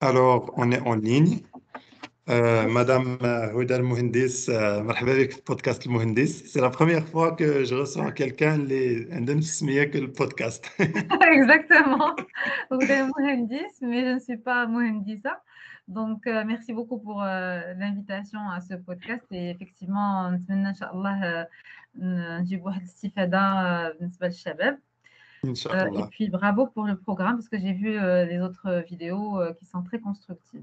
Alors, on est en ligne. Euh, Madame euh, Houda Mohendis, euh, مرحبا بك في podcast المهندس. C'est la première fois que je reçois quelqu'un اللي عنده نفس السمية que le podcast. Exactement. Houda Mohendis, mais je ne suis pas Mohendisa. Donc, euh, merci beaucoup pour euh, l'invitation à ce podcast. Et effectivement, نتمنى إن شاء الله نجيب واحد الاستفادة آه، بالنسبة للشباب. إن شاء Euh, et الله. puis bravo pour le programme parce que j'ai vu euh, les autres vidéos euh, qui sont très constructives.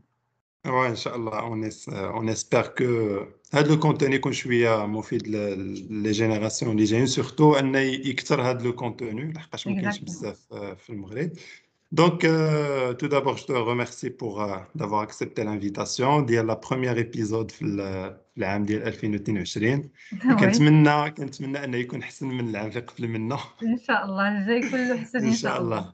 Ouais, إن شاء الله. On, es- on espère que هذا le contenu يكون شوية مفيد لي جينيراسيون اللي جايين سورتو أن يكثر هذا لو كونتوني لحقاش ما كاينش Exactement. بزاف آه، في المغرب. Donc, euh, tout d'abord, je te remercie pour euh, d'avoir accepté l'invitation ديال la première épisode في ال- في العام ديال 2022 Oui, كنتمنى كنتمنى انه يكون احسن من العام اللي قبل منه إن شاء الله الجاي كله حسن ان إن شاء شاء الله. الله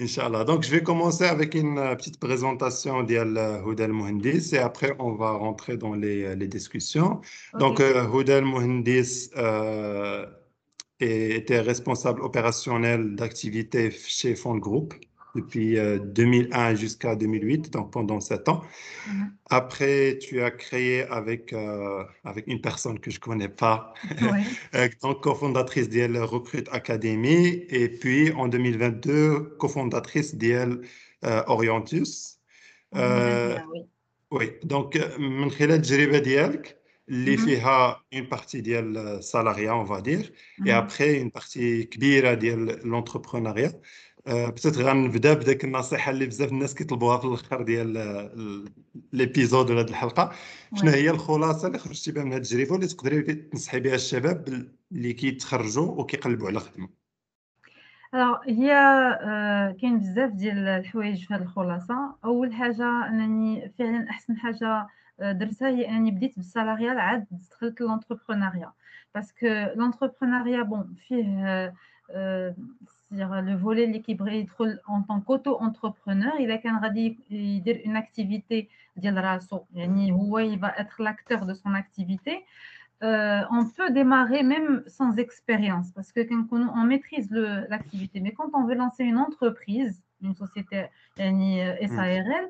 ان شاء الله donc je vais commencer avec une euh, petite présentation ديال Houda El Mohendis et après on va rentrer dans les, les discussions donc Ok. euh, Houda El Mohendis euh, était responsable opérationnel d'activité chez Fond Group depuis euh, 2001 jusqu'à 2008 donc pendant sept ans Mhm. après tu as créé avec euh, avec une personne que je connais pas Oui. euh, donc cofondatrice d'IL Recruit Academy et puis en 2022 cofondatrice d'IL euh, Orientus. En Euh, 2021, oui. oui, donc euh, من خلال التجربة ديالك اللي Mhm. فيها une partie ديال salariat on va dire et Mhm. après une partie كبيرة ديال l'entrepreneuriat. Euh, peut-être غنبدا بداك النصيحة اللي بزاف الناس كيطلبوها في الآخر ديال ال- الابيزود ولا هاد الحلقة. شنو. هي الخلاصة اللي خرجتي بها من هاد التجربة واللي تقدري تنصحي بها الشباب اللي كيتخرجوا وكيقلبوا على Alors, هي آه، كاين بزاف ديال الحوايج في هذه الخلاصة. أول حاجة أنني فعلا أحسن حاجة آه، درتها هي أنني بديت بالسالاريال عاد دخلت للونتربرونيا باسكو لونتربرونيا بون فيه Euh, le volet l'équilibre en tant qu'auto-entrepreneur, il a une activité, il va être l'acteur de son activité. Euh, on peut démarrer même sans expérience parce que quand on, maîtrise l'activité. Mais quand on veut lancer une entreprise, une société euh, hmm. SARL,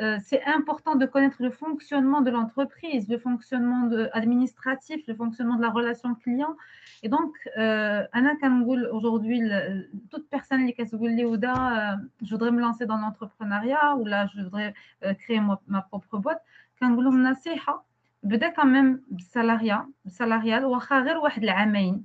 euh, c'est important de connaître le fonctionnement de l'entreprise, le fonctionnement de- administratif, le fonctionnement de la relation client. Et donc, euh, Anna Kangoul, aujourd'hui, le- toute personne qui a dit, Ouda, euh, je voudrais me lancer dans l'entrepreneuriat ou là, je voudrais euh, créer ma, ma propre boîte. Kangoul, nasiha, بدا كمان بالسالاريا بالسالاريال واخا غير واحد العامين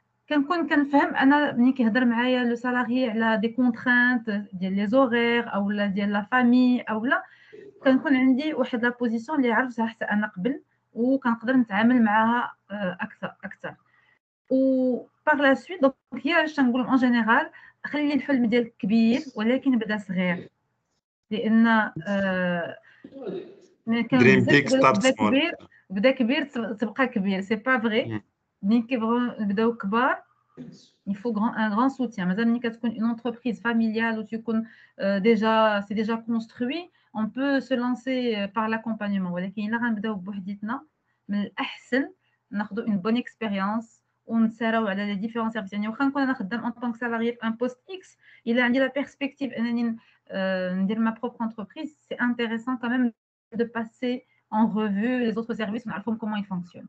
كنكون كنفهم أنا ملي كيهضر معايا لو سالاري على دي كونترانت ديال لي زورير أو لا ديال لا فامي أو لا كنكون عندي واحد لا بوزيسيون اللي عرفتها حتى أنا قبل وكنقدر نتعامل معاها آه، أكثر أكثر. و باغ لا سويت دونك هي اش تنقول اون جينيرال خلي الحلم ديالك كبير ولكن بدا صغير. لأن آه، بزاف big, كبير- start بدا. كبير تبقى كبير سي با فغي مم. ملي كيبغيو يبداو كبار il faut grand, un grand soutien. مازال ملي كتكون une entreprise familiale où tu كون euh, déjà c'est déjà construit on peut se lancer euh, par l'accompagnement ولكن الا غنبداو بوحديتنا من الاحسن ناخذوا une bonne expérience ونساراو على لي ديفيرون سيرفيس يعني واخا نكون انا خدام ان طونك سالاريي في ان بوست اكس الا عندي لا بيرسبكتيف انني euh, ندير ما بروبر انتربريز سي انتريسون quand même de passer en revue les autres services ونعرفهم comment ils fonctionnent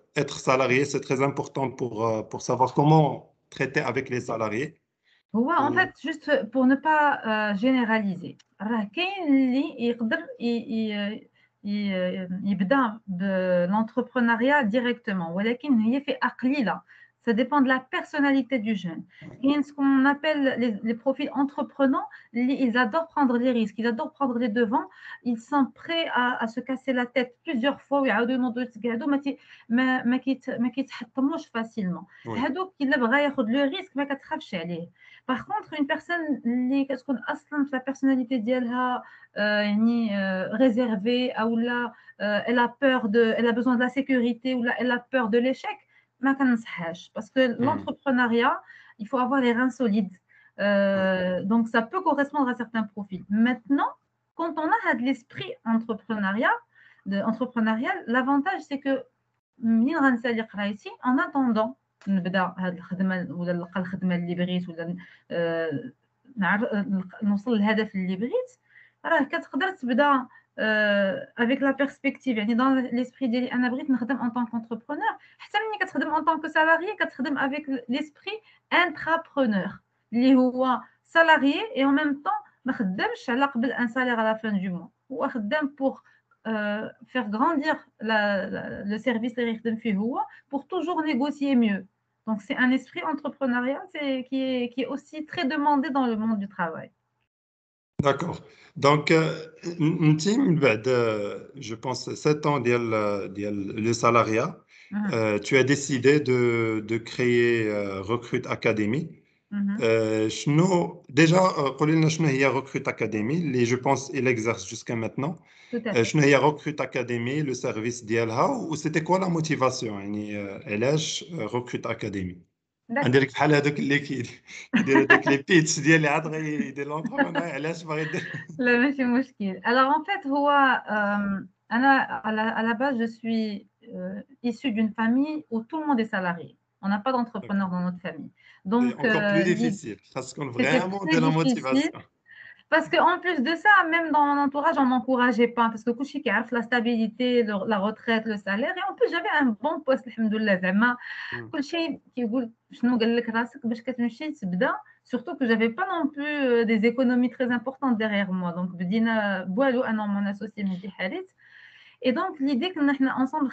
être salarié, c'est très important pour, euh, pour savoir comment traiter avec les salariés. Ouais, en fait, juste pour ne pas euh, généraliser, il euh, euh, l'entrepreneuriat directement, mais il fait ça dépend de la personnalité du jeune. Et ce qu'on appelle les, profils entreprenants, ils adorent prendre les risques, ils adorent prendre les devants, ils sont prêts à, se casser la tête plusieurs fois. facilement. le risque, Par contre, une personne, la personnalité d'elle, euh, euh, réservée, euh, elle a peur de, elle a besoin de la sécurité, ou elle a peur de l'échec. parce que hmm. l'entrepreneuriat, il faut avoir les reins solides. Euh, donc, ça peut correspondre à certains profils. Maintenant, quand on a de l'esprit entrepreneuriat, de, entrepreneurial, l'avantage, c'est que en attendant نبدا هذه الخدمه ولا نلقى الخدمه اللي بغيت ولا نوصل للهدف اللي بغيت راه كتقدر تبدا euh, avec la perspective. Dans l'esprit d'Anna Brit, en tant qu'entrepreneur, en tant que salarié, avec l'esprit intrapreneur. Les salarié et en même temps, un salaire à la fin du mois. Ou pour euh, faire grandir la, la, le service pour toujours négocier mieux. Donc c'est un esprit entrepreneurial qui est aussi très demandé dans le monde du travail. D'accord. Donc, euh, euh, je pense, 7 ans le salariat, mhm. euh, tu as décidé de, de créer Recrute Academy. Mhm. déjà, il y a Recrute Academy, je pense qu'il exerce jusqu'à maintenant. Il y a Recrute Academy, le service d'IALHA, ou c'était quoi la motivation? LH Recrute Academy? ندير لك بحال هذوك اللي كيديروا داك لي بيتش ديال اللي عاد غيدير لونتربرونور علاش باغي دير لا ماشي مشكل alors en fait هو انا à la base je suis euh, issue d'une famille où tout le monde est salarié on n'a pas d'entrepreneur dans notre famille donc encore plus difficile ça se compte vraiment de la motivation parce qu'en plus de ça, même dans mon entourage, on ne m'encourageait pas. Parce que Kouchi la stabilité, la retraite, le salaire. Et en plus, j'avais un bon poste, alhamdoulilah. Zama. Kouchi qui dit Surtout que je n'avais pas non plus euh, des économies très importantes derrière moi. Donc, Bedina Boalou, un mon associé, me dit Et donc, l'idée que nous ensemble,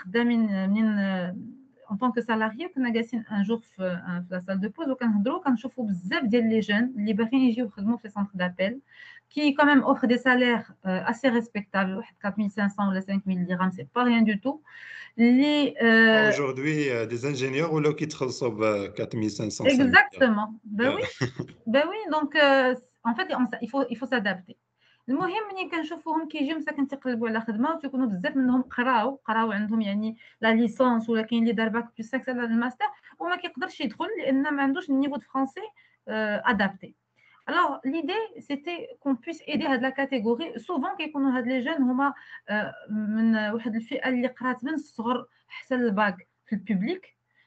en tant que salarié كنا جالسين ان جور في la salle de pause وكنهضروا كنشوفوا بزاف ديال لي جون اللي باغيين يجيو يخدموا في سونتر دابيل qui quand même offre des salaires euh, assez respectables 4500 ou 5000 dirhams c'est pas rien du tout les euh... aujourd'hui euh, des ingénieurs ou là qui reçoivent 4500 exactement ben oui ben oui donc euh, en fait on, il faut il faut s'adapter المهم ملي كنشوفوهم كيجيو مساكن تيقلبوا على خدمة وتيكونوا بزاف منهم قراو قراو عندهم يعني لا ليسونس ولا كاين اللي دار باك بلس 5 على الماستر وما كيقدرش يدخل لأن ما عندوش النيفو دو فرونسي ادابتي Alors, l'idée, c'était qu'on puisse aider à de la catégorie. Souvent, هاد لي جون هما من واحد الفئة اللي قرات من الصغر حتى الباك في البوبليك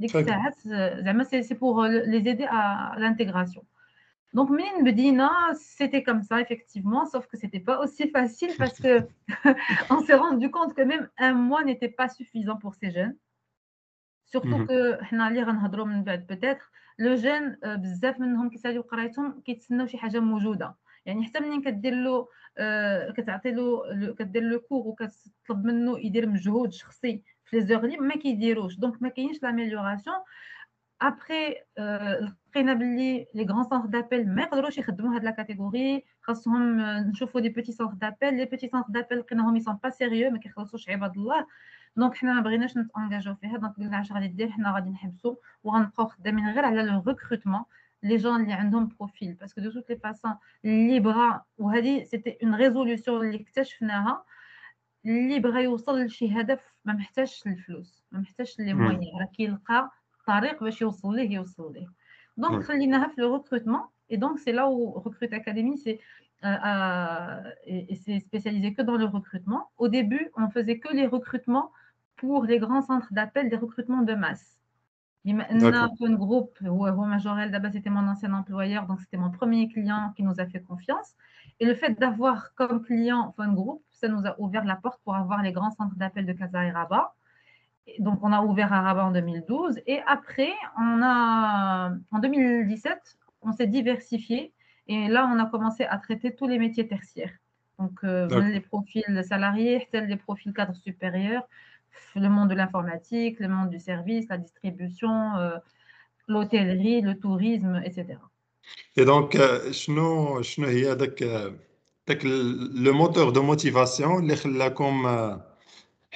سونتر دابيل اللي كنعرفوهم حنايا ديك الساعات زعما سي بور les aider à l'intégration. Donc, Mine Bedina, c'était comme ça, effectivement, sauf que ce n'était pas aussi facile parce qu'on s'est rendu compte que même un mois n'était pas suffisant pour ces jeunes. Surtout que, peut-être, le jeune, بزاف منهم كيساليو قرايتهم كيتسناو شي حاجه موجوده يعني حتى منين كدير له كتعطي له كدير له كور وكتطلب منه يدير مجهود شخصي في لي زوغ ما كيديروش دونك ما كاينش لاميليوراسيون ابخي لقينا باللي لي غران سونتر دابيل ما يقدروش يخدموا هاد لا كاتيجوري خاصهم نشوفوا دي بيتي سونتر دابيل لي بيتي سونتر دابيل لقيناهم يسون با سيريو ما كيخلصوش عباد الله دونك حنا ما بغيناش نتانجاجو فيها دونك قلنا اش غادي دير حنا غادي نحبسوا وغنبقاو خدامين غير على لو ريكروتمون لي جون اللي عندهم بروفيل باسكو دو توت لي فاسون اللي بغا وهذه سيتي اون ريزوليوشن اللي اكتشفناها اللي بغى يوصل لشي هدف ما محتاجش الفلوس ما محتاجش لي موين راه كيلقى طريق باش يوصل ليه يوصل ليه دونك خليناها في لو ريكروتمون et donc c'est là où Recrute Academy c'est euh, euh, et, et c'est spécialisé que dans le recrutement. Au début, on faisait que les recrutements pour les grands centres d'appel des recrutements de masse. Un groupe, Majorel, d'abord c'était mon ancien employeur, donc c'était mon premier client qui nous a fait confiance. Et le fait d'avoir comme client Phone Group, ça nous a ouvert la porte pour avoir les grands centres d'appel de Casa et Rabat. Donc, on a ouvert à Rabat en 2012. Et après, on a, en 2017, on s'est diversifié. Et là, on a commencé à traiter tous les métiers tertiaires. Donc, euh, les profils salariés, les profils cadres supérieurs, le monde de l'informatique, le monde du service, la distribution, euh, l'hôtellerie, le tourisme, etc. Et donc, euh, le moteur de motivation, comme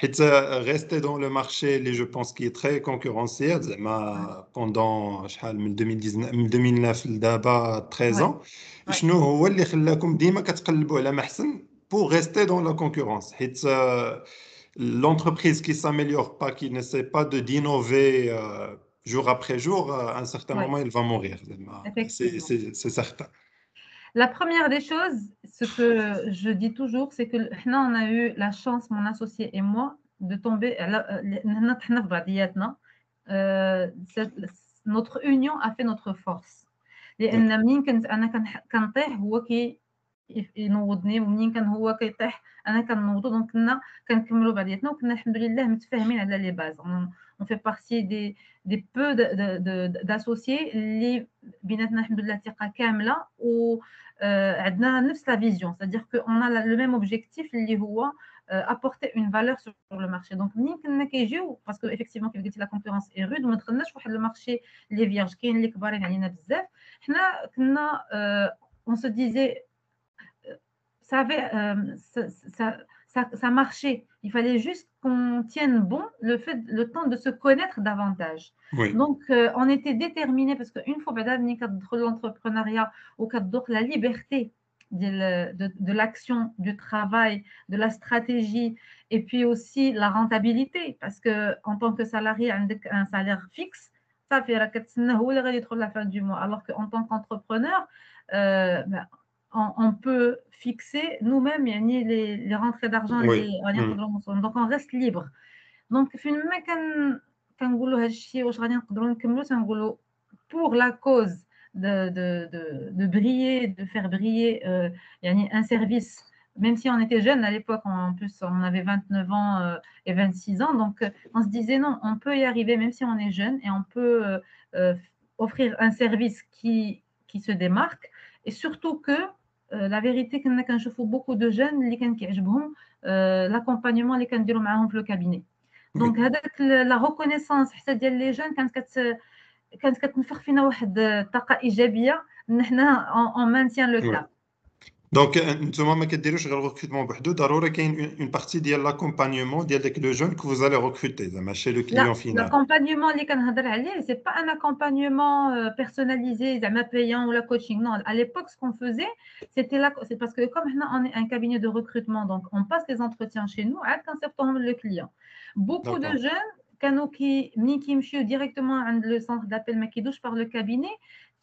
rester dans le marché, je pense, qui est très concurrentiel, pendant 2019, 2009, d'abord 13 ans, شنو هو اللي خلاكم ديما كتقلبوا على محسن pour rester dans la concurrence l'entreprise qui s'améliore pas, qui n'essaie pas de d'innover euh, jour après jour, à un certain moment, elle va mourir. C'est certain. La première des choses, ce que je dis toujours, c'est que nous, on a eu la chance, mon associé et moi, de tomber. Euh, notre union a fait notre force. ينوضني ومنين كان هو كيطيح انا كنوضو دونك كنا كنكملوا بعضياتنا وكنا الحمد لله متفاهمين على لي باز on fait partie des, des peu d'associés اللي بيناتنا الحمد لله ثقه كامله و عندنا نفس لا فيزيون c'est-à-dire que on a le même objectif اللي هو apporter une valeur sur le marché donc منين كنا كيجيو باسكو effectivement كيف قلتي لا كونكورونس اي رود وما دخلناش واحد المارشي اللي فيرج كاين اللي كبارين علينا بزاف حنا كنا on se disait ça, avait, euh, ça, ça, ça, marchait. Il fallait juste qu'on tienne bon le, fait, le temps de se connaître davantage. Oui. Donc, euh, on était déterminés parce qu'une fois que l'entrepreneuriat ou la liberté de, de, de l'action, du travail, de la stratégie et puis aussi la rentabilité parce qu'en tant que salarié, un salaire fixe, ça fait la fin du mois. Alors qu'en tant qu'entrepreneur, euh, ben, on, peut fixer nous-mêmes les, les rentrées d'argent oui. mm. donc on reste libre donc pour la cause de, de, de, de briller, de faire briller euh, un service, même si on était jeune à l'époque, en plus on avait 29 ans euh, et 26 ans, donc on se disait non, on peut y arriver même si on est jeune et on peut euh, euh offrir un service qui, qui se démarque et surtout que euh, la vérité, quand je fais beaucoup de jeunes, euh, l'accompagnement les candidats ont le cabinet. Donc, la reconnaissance, c'est-à-dire les jeunes, quand quand nous faisons une euh, taqa ijabia, on maintient le cap. دونك انتم ما كديروش غير الريكروتمون بوحدو ضروري كاين اون بارتي ديال لاكومبانيومون ديال داك لو جون كو فوزالي ريكروتي زعما شي لو كليون فينال لاكومبانيومون اللي كنهضر عليه سي با ان اكومبانيومون بيرسوناليزي زعما بايون ولا كوتشينغ نو à l'époque ce qu'on faisait c'était là c'est parce que comme maintenant on est un cabinet de recrutement donc on passe les entretiens chez nous عاد كنصيفطوهم le client beaucoup de jeunes كانوا كي ملي كيمشيو ديريكتومون عند لو سونتر دابيل ما كيدوش بار لو كابيني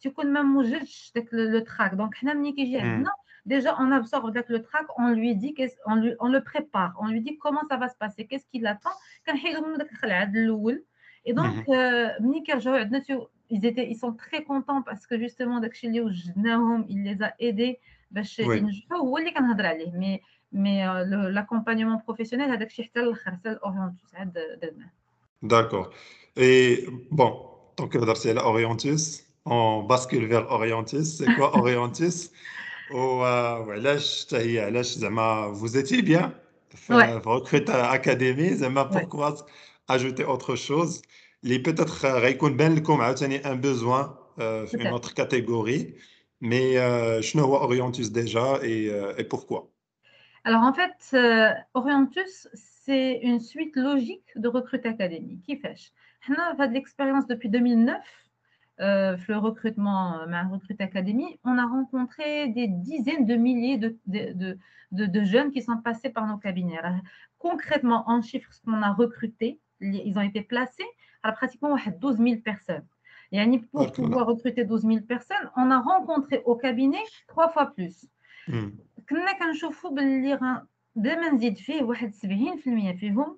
تيكون ما موجدش داك لو تراك دونك حنا ملي كيجي عندنا Déjà, on absorbe avec le track, on lui dit, on, lui, on le prépare, on lui dit comment ça va se passer, qu'est-ce qu'il attend. Et donc, mhm. euh, ils, étaient, ils sont très contents parce que justement, il les a aidés. Mais, mais euh, l'accompagnement professionnel, c'est D'accord. Et bon, tant que c'est on bascule vers Orientus. C'est quoi Orientus وعلاش حتى هي علاش زعما vous étiez bien في recrute académie زعما pourquoi ajouter autre chose اللي peut-être غيكون بان لكم عاوتاني un besoin euh, في une autre catégorie mais euh, شنو هو Orientus déjà et, euh, et pourquoi Alors en fait, euh, Orientus, c'est une suite logique de Recrute Academy. كيفاش حنا في هذه l'expérience depuis 2009 euh, le recrutement, euh, ma recrute académie, on a rencontré des dizaines de milliers de, de, de, de jeunes qui sont passés par nos cabinets. Alors, concrètement, en chiffres, ce qu'on a recruté, ils ont été placés à pratiquement 12 000 personnes. Et pour pouvoir recruter 12 000 personnes, on a rencontré au cabinet trois fois plus. كنا كنشوفوا باللي دائما نزيد فيه واحد 70% فيهم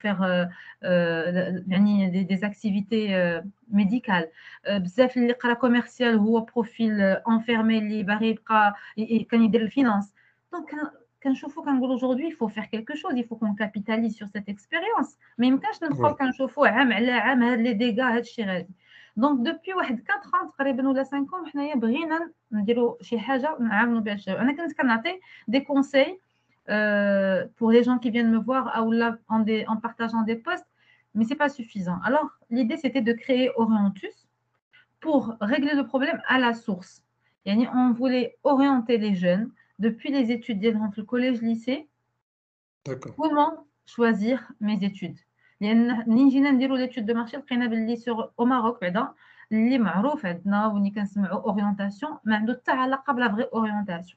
faire euh, euh, des, des, activités euh, médicales. بزاف اللي قرا كوميرسيال هو بروفيل انفيرمي اللي باغي يبقى كان يدير الفينانس دونك كنشوفوا كنقول aujourd'hui il faut faire quelque chose il faut qu'on capitalise sur cette expérience ما يمكنش نبقاو كنشوفوا عام على عام هاد لي ديغا هاد الشيء غادي دونك دوبي واحد 4 ans تقريبا ولا 5 ans حنايا بغينا نديروا شي حاجه نعاونوا بها الشباب انا كنت كنعطي دي كونساي Euh, pour les gens qui viennent me voir en, des, en partageant des posts, mais ce n'est pas suffisant. Alors, l'idée, c'était de créer Orientus pour régler le problème à la source. On voulait orienter les jeunes depuis les études entre le collège-lycée. Comment choisir mes études l'étude de marché sur au Maroc اللي معروف عندنا وني كنسمعوا orientation ما عنده حتى علاقه بلا vraie orientation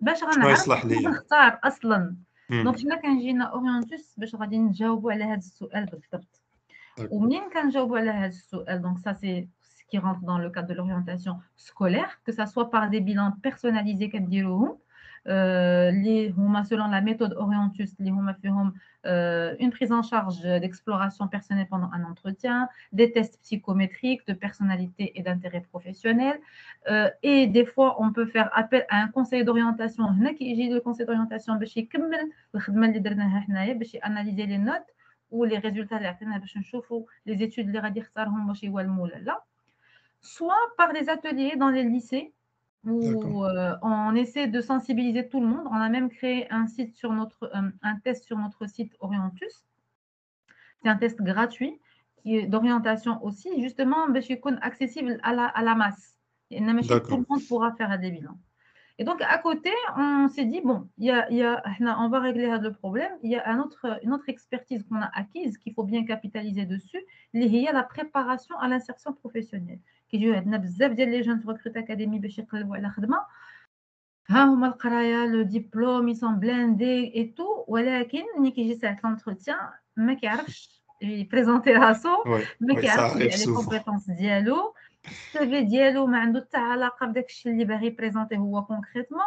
باش غنعرف نختار اصلا دونك حنا كنجينا اورينتوس باش غادي نجاوبوا على هذا السؤال بالضبط ومنين كنجاوبوا على هذا السؤال دونك سا سي qui rentre dans le cadre de l'orientation scolaire, que ça soit par des bilans personnalisés كنديروهم اللي هما selon la méthode Orientus اللي هما فيهم une prise en charge d'exploration personnelle pendant un entretien, des tests psychométriques de personnalité et d'intérêt professionnel. Euh, et des fois, on peut faire appel à un conseil d'orientation. هنا كيجي le conseil d'orientation باش يكمل الخدمه اللي درناها حنايا باش analyser les notes ou les résultats اللي عطينا باش نشوفوا les études اللي غادي يختارهم واش يوالموا ولا لا. Soit par des ateliers dans les lycées où euh, on essaie de sensibiliser tout le monde. On a même créé un site sur notre, euh, un test sur notre site Orientus. C'est un test gratuit qui est d'orientation aussi, justement, accessible à la, à la masse. Et tout le monde pourra faire des bilans. Et donc, à côté, on s'est dit, bon, y a, y a, on va régler le problème. Il y a un autre, une autre expertise qu'on a acquise, qu'il faut bien capitaliser dessus, il y a la préparation à l'insertion professionnelle كيجيو عندنا بزاف ديال لي جون في ريكروت اكاديمي باش يقلبوا على خدمه ها هما القرايه لو ديبلوم اي سون بلاندي اي تو ولكن ملي كيجي ساعه لونتروتيان ما كيعرفش يبريزونتي راسو ما كيعرفش لي كومبيتونس ديالو السيفي ديالو ما عنده حتى علاقه بداك الشيء اللي باغي يبريزونتي هو كونكريتمون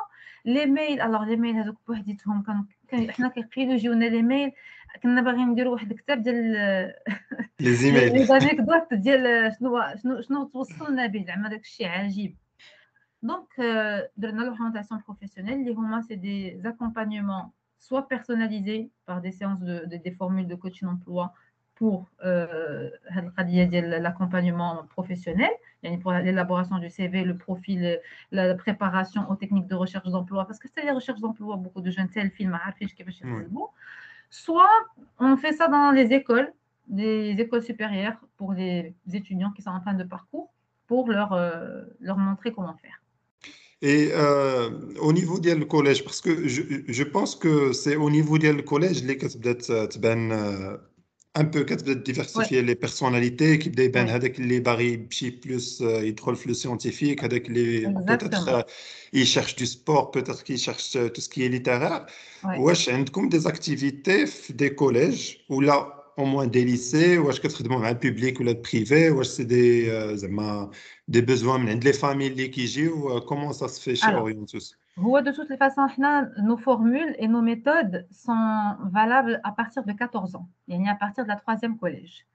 لي ميل الوغ لي ميل هذوك بوحديتهم كانوا حنا كيقيلوا يجيونا لي ميل كنا باغيين نديروا واحد الكتاب ديال لي زيميل لي زانيكدوت ديال شنو شنو شنو توصلنا به زعما داك الشيء عجيب دونك درنا لوغمونطاسيون بروفيسيونيل اللي هما سي دي زاكومبانيمون soit personnalisés par des séances de, de des formules de coaching emploi pour euh, l'accompagnement professionnel, pour l'élaboration du CV, le profil, la préparation aux techniques de recherche d'emploi, parce que c'est les recherches d'emploi, beaucoup de jeunes, c'est le film, soit on fait ça dans les écoles, des écoles supérieures pour les étudiants qui sont en fin de parcours, pour leur, euh, leur montrer comment faire. Et euh, au niveau du collège, parce que je, je pense que c'est au niveau du collège les euh, un peu diversifier les personnalités qui dépendent avec les barils plus ils trouvent le scientifique avec les peut-être ils cherchent du sport peut-être qu'ils cherchent tout ce qui est littéraire واش عندكم des activités des collèges ou là au moins des lycées واش كتخدموا مع public ou privé واش c'est des زعما des besoins من عند les familles اللي كيجيو comment ça se fait chez Orientus De toutes les façons, nos formules et nos méthodes sont valables à partir de 14 ans, et à partir de la troisième collège.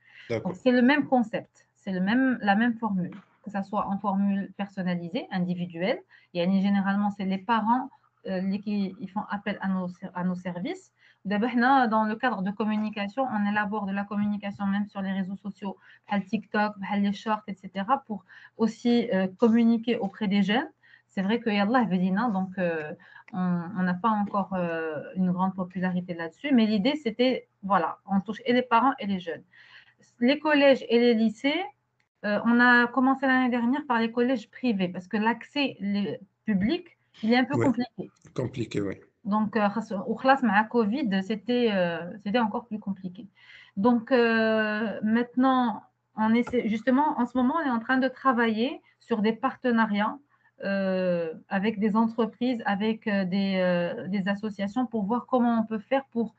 C'est le même concept, c'est même, la même formule, que ce soit en formule personnalisée, individuelle, et généralement, c'est les parents euh, qui ils font appel à nos, à nos services, D'abord, dans le cadre de communication, on élabore de la communication même sur les réseaux sociaux, TikTok, les shorts, etc., pour aussi euh, communiquer auprès des jeunes. C'est vrai que Yallah Vedina, donc euh, on n'a pas encore euh, une grande popularité là-dessus, mais l'idée c'était, voilà, on touche et les parents et les jeunes. Les collèges et les lycées, on a commencé l'année dernière par les collèges privés, parce que l'accès public, il est un peu compliqué. Compliqué, oui. Donc, au classe à Covid, c'était c'était encore plus compliqué. Donc, maintenant, on essaie, justement, en ce moment, on est en train de travailler sur des partenariats avec des entreprises, avec des, des, associations pour voir comment on peut faire pour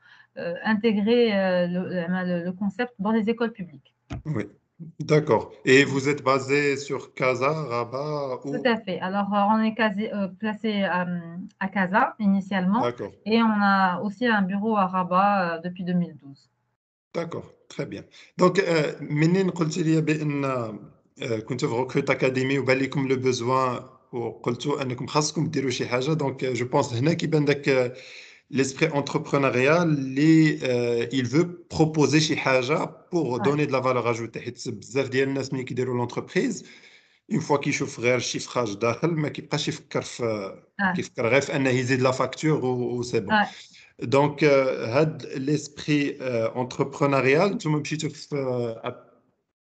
intégrer le, le, concept dans les écoles publiques. Oui. D'accord. Et vous êtes basé sur Casa, Rabat ou... Tout à fait. Alors, euh, on est euh, placé à, à Casa initialement. D'accord. Et on a aussi un bureau à Rabat euh, depuis 2012. D'accord, très bien. Donc, منين قلت لي بان كنتوا في ركروت اكاديمي وبان لكم لو بوزوان وقلتوا انكم خاصكم ديروا شي حاجه دونك جو بونس هنا كيبان داك l'esprit entrepreneurial, euh, il veut proposer chez Haja pour donner de la valeur ajoutée. بزاف ديال الناس ملي كيديروا l'entreprise une fois كيشوف غير الشيفراج داخل ما كيبقاش يفكر في كيفكر غير في انه يزيد لا فاكتور و سي بون دونك هاد l'esprit entrepreneurial نتوما مشيتوا في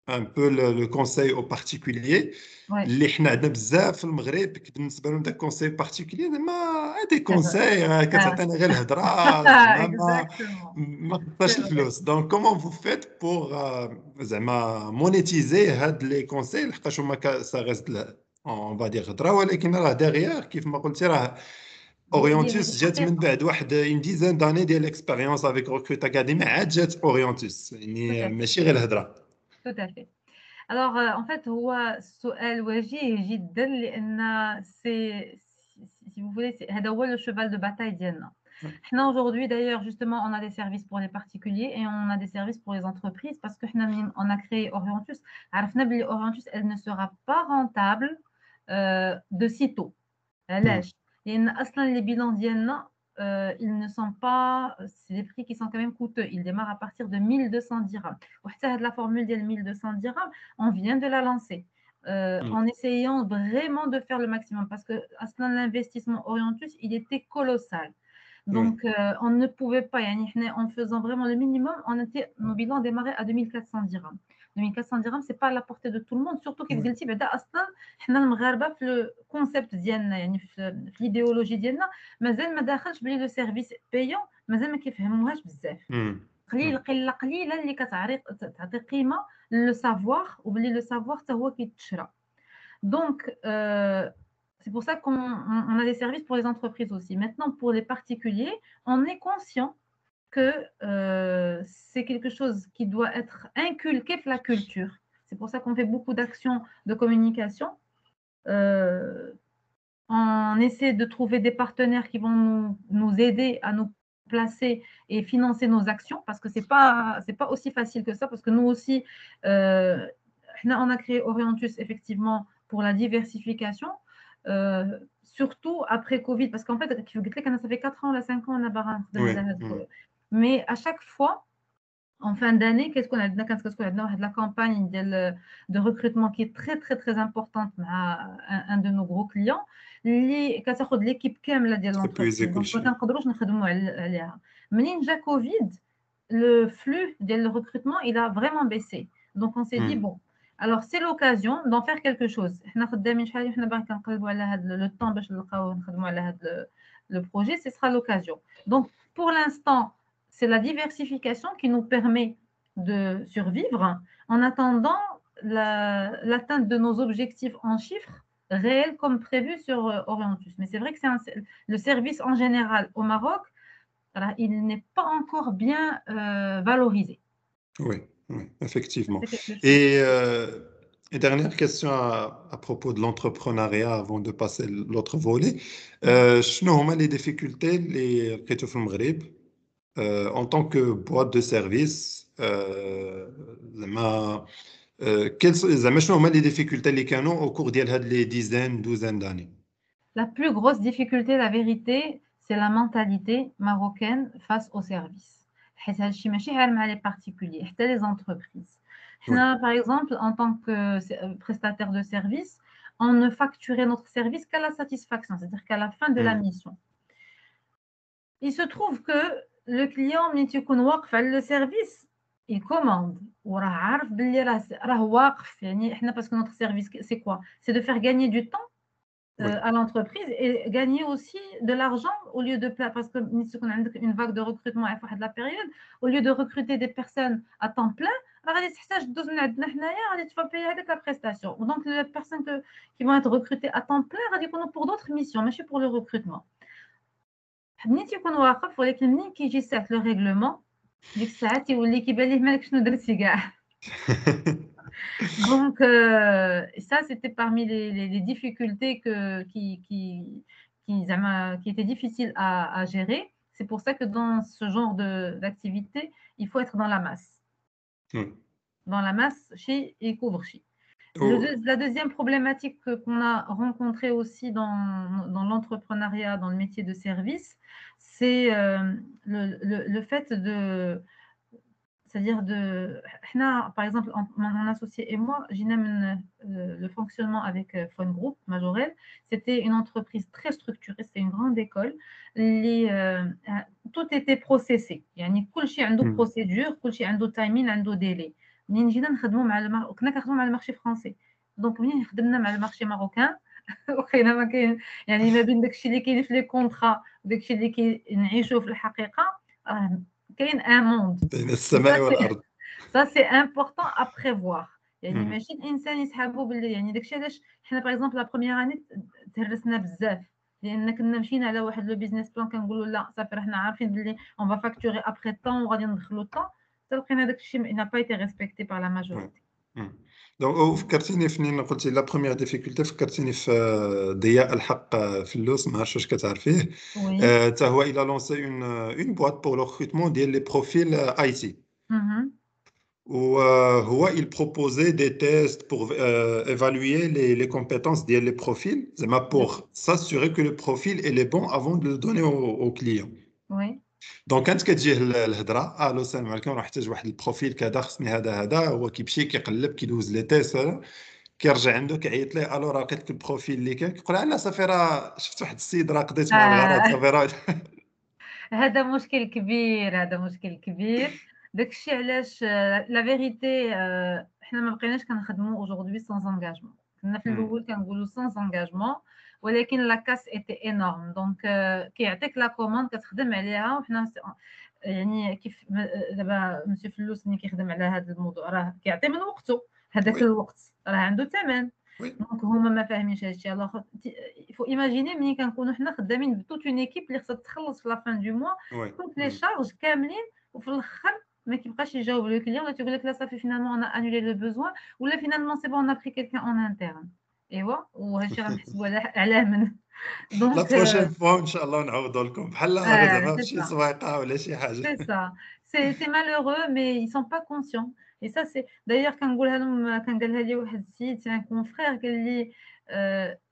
un peu le, le conseil aux particuliers اللي حنا عندنا بزاف في المغرب بالنسبه لهم داك كونساي بارتيكولي زعما دي كونساي كتعطينا غير الهضره زعما ما خصهاش الفلوس دونك كومون فو فيت بور زعما مونيتيزي هاد لي كونساي لحقاش هما سا ريست اون فا هضره ولكن راه ديغيير كيف ما قلتي راه اورينتوس جات من بعد واحد اون ديزان داني ديال اكسبيريونس افيك ريكروت اكاديمي عاد جات اورينتوس يعني ماشي غير الهضره tout à fait. Alors, euh, en fait, هو سؤال وجيه جدا لأن c'est si vous voulez c'est هذا هو le cheval de bataille ديالنا. Nous, aujourd'hui, d'ailleurs, justement, on a des services pour les particuliers et on a des services pour les entreprises parce que on a créé Orientus. Orientus, elle ne sera pas rentable euh, de sitôt. علاش؟ لأن أصلا les bilans ديالنا euh, ils ne sont pas, c'est des prix qui sont quand même coûteux. Ils démarrent à partir de 1200 dirhams. La formule de 1200 dirhams, on vient de la lancer. Euh, mm. en essayant vraiment de faire le maximum parce que l'investissement Orientus, il était colossal. Donc, euh, on ne pouvait pas, en faisant vraiment le minimum, on était, nos bilans démarraient à 2400 dirhams. 2400 dirhams, ce n'est pas à la portée de tout le monde, surtout que قلتي بعدا اصلا حنا المغاربه في الكونسيبت ديالنا يعني في الايديولوجي ديالنا مازال ما داخلش بلي لو سيرفيس بيون مازال ما كيفهموهاش بزاف قليل قله قليله اللي كتعطي تعطي قيمه لو سافوار وبلي لو سافوار حتى هو كيتشرى دونك C'est pour ça qu'on on a des services pour les entreprises aussi. Maintenant, pour les particuliers, on est conscient que euh, c'est quelque chose qui doit être inculqué pour la culture. C'est pour ça qu'on fait beaucoup d'actions de communication. Euh, on essaie de trouver des partenaires qui vont nous, aider à nous placer et financer nos actions parce que ce n'est pas, pas aussi facile que ça parce que nous aussi, euh, on a créé Orientus effectivement pour la diversification. surtout après Covid, parce qu'en fait, ça fait 4 ans, là, 5 ans, on a barré. à chaque fois, en fin d'année, qu'est-ce qu'on a Qu'est-ce qu'on a La campagne de recrutement qui est très, très, très importante à un, de nos gros clients. اللي كتاخذ ليكيب كامله ديال l'entreprise. دونك ما كنقدروش نخدموا عليها منين جا كوفيد le flux ديال le recrutement il a vraiment baissé donc on s'est dit bon alors c'est l'occasion d'en faire quelque chose حنا خدامين شحال حنا باغي كنقلبوا على هذا le temps باش نلقاو نخدموا على هذا le projet ce sera l'occasion donc pour l'instant c'est la diversification qui nous permet de survivre en attendant l'atteinte de nos objectifs en chiffres réels comme prévu sur euh, Orientus. Mais c'est vrai que c'est le service en général au Maroc, il n'est pas encore bien euh, valorisé. Oui, effectivement. Et, euh, et, dernière question à, propos de l'entrepreneuriat avant de passer l'autre volet. Euh, les difficultés les euh, en tant que boîte de service, euh, euh, quelles sont les difficultés les au cours des dizaines, douzaines d'années La plus grosse difficulté, la vérité, c'est la mentalité marocaine face au service. حيت هادشي ماشي غير مع les particuliers حتى les entreprises حنا par exemple en tant que euh, prestataire de service on ne facturait notre service qu'à la satisfaction c'est-à-dire qu'à la fin de la mm. mission il se trouve que le client ملي تيكون واقف على le service il commande وراه عارف بلي راه راه واقف يعني احنا parce que notre service c'est quoi c'est de faire gagner du temps euh, à l'entreprise et gagner aussi de l'argent au lieu de parce que une vague de recrutement à la période au lieu de recruter des personnes à temps plein tu vas payer avec la prestation donc les personnes qui vont être recrutées à temps plein pour d'autres missions mais pour le recrutement ملي تيكون واقف ولكن منين كيجي ساعه le règlement ديك الساعه تيولي كيبان ليه مالك شنو درتي كاع Donc, euh, ça, c'était parmi les, difficultés que, qui, qui, qui, qui étaient difficiles à, gérer. C'est pour ça que dans ce genre d'activité, il faut être dans la masse. Dans la masse, chez et couvre chez. La deuxième problématique qu'on a rencontrée aussi dans, dans l'entrepreneuriat, dans le métier de service, c'est euh, le, le, fait de, c'est-à-dire de, par exemple, mon associé et moi, j'aime euh, le fonctionnement avec euh, Phone Group Majorel. C'était une entreprise très structurée, c'était une grande école. Les, euh, tout était processé. Il y a une procédure, tout un timing, un délai. منين جينا نخدموا مع المار... كنا كنخدموا مع المارشي فرونسي دونك منين خدمنا مع المارشي ماروكان؟ وخينا ما كاين يعني ما بين داكشي اللي كاين في لي كونطرا وداكشي اللي كنعيشوه في الحقيقة كاين ان موند بين السماء والأرض. سا سي امبورطون ا بريفوار يعني ماشي الإنسان يسحبوا باللي يعني داكشي علاش حنا باغ اكزومبل لا بروميير اني تهرسنا بزاف. لأن كنا مشينا على واحد لو بيزنس بلان كنقولوا لا صافي حنا عارفين باللي اون فا فاكتوري ابخي طون وغادي ندخلوا طون تلقينا داكشي ما با ايتي ريسبكتي بار لا ماجوريتي دونك فكرتيني فنين قلتي لا بروميير ديفيكولتي فكرتيني في ضياء الحق فلوس ما عرفتش واش كتعرفيه حتى هو الى لونسي اون اون بواط بور لو ريكروتمون ديال لي بروفيل اي تي وهو il proposait des tests pour euh, évaluer les, les compétences des les profils pour s'assurer que le profil est bon avant de le donner au, au client. Oui. دونك كانت كتجيه الهضره ألو السلام عليكم راه احتاج واحد البروفيل كذا خصني هذا هذا. هو كيمشي كيقلب كيدوز لي تيست. كيرجع عنده كيعيط ليه. ألو راه لقيت لك البروفيل اللي كان كيقول لا صافي راه شفت واحد السيد راه قضيت معاه الغرض. صافي راه هذا مشكل كبير هذا مشكل كبير. داكشي علاش لا فيريتي حنا ما بقيناش كنخدموا اوجوردي سون انغاجمون كنا في الأول كنقولوا سون انغاجمون ولكن لا كاس ايتي إنورم. دونك كيعطيك لا كوموند كتخدم عليها وحنا يعني كيف دابا مسيو فلوس ملي كيخدم على هذا الموضوع راه كيعطي من وقته. هذاك الوقت راه عنده ثمن. دونك هما ما فاهمينش هادشي الوغ فو ايماجيني ملي كنكونوا حنا خدامين بتوت اون ايكيب اللي خصها تخلص في لافان دو موا كنت لي شارج كاملين وفي الأخر ما كيبقاش يجاوب لو كليون ولا تيقول لك لا صافي فينالمون أنا انولي لو بوزوان ولا فينالمون سي بون أنا بري كيلكان اون انترن ايوا وهادشي غنحسبوا علاه من دونك لا بروشين فوا ان شاء الله نعوضوا لكم بحال زعما شي سوايقه ولا شي حاجه سي سا سي سي مالورو مي اي سون با كونسيون اي سا سي دايوغ كنقولها لهم كان قالها لي واحد السيد سي ان كونفرير قال لي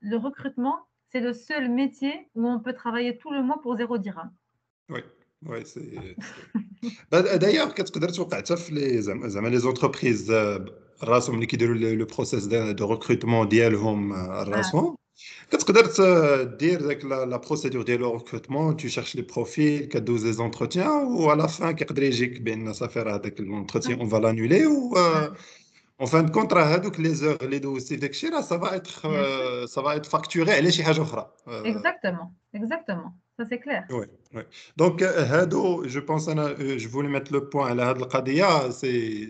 لو ريكروتمون سي لو سول ميتيي où on peut travailler tout le mois pour zéro dirham وي وي سي دايوغ كتقدر توقع حتى في لي زعما لي زونتربريز راسهم اللي كيديروا لو بروسيس دو ريكروتمون ديالهم راسهم كتقدر دير داك لا بروسيدور ديال لو ريكروتمون تو شيرش لي بروفيل كدوز لي زونتروتيان و على فان كيقدر يجيك بان صافي راه داك لونتروتيان اون فا لانولي و اون فان كونت راه هادوك لي زور اللي دوزتي داك الشيء راه سافا اتر سافا اتر فاكتوري على شي حاجه اخرى اكزاكتومون اكزاكتومون Ça, c'est clair. Oui, oui. Donc, euh, je pense, euh, je voulais mettre le point à la Qadia, c'est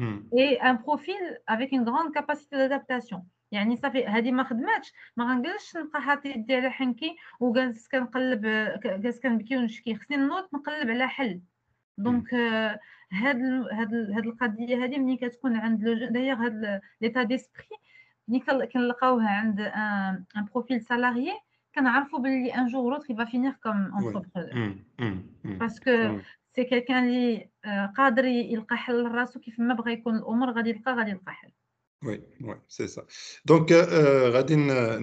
Hmm. Et un profil avec une grande capacité d'adaptation. يعني صافي هذه ما خدماتش ما غنجلسش نبقى حاطط يدي على حنكي وجالس كنقلب جالس كنبكي ونشكي خصني نوض نقلب على حل دونك هاد هاد هاد القضيه هذه ملي كتكون عند لو دايوغ هاد ليتا ديسبري ملي كنلقاوها عند ان بروفيل سالاريي كنعرفوا باللي ان جور اوتر يفا فينير كوم انتربرونور باسكو سي كيلكان اللي قادر يلقى حل لراسو كيف ما بغى يكون الأمور غادي يلقى غادي يلقى حل Oui, ouais, c'est ça. Donc, euh, Radin, euh,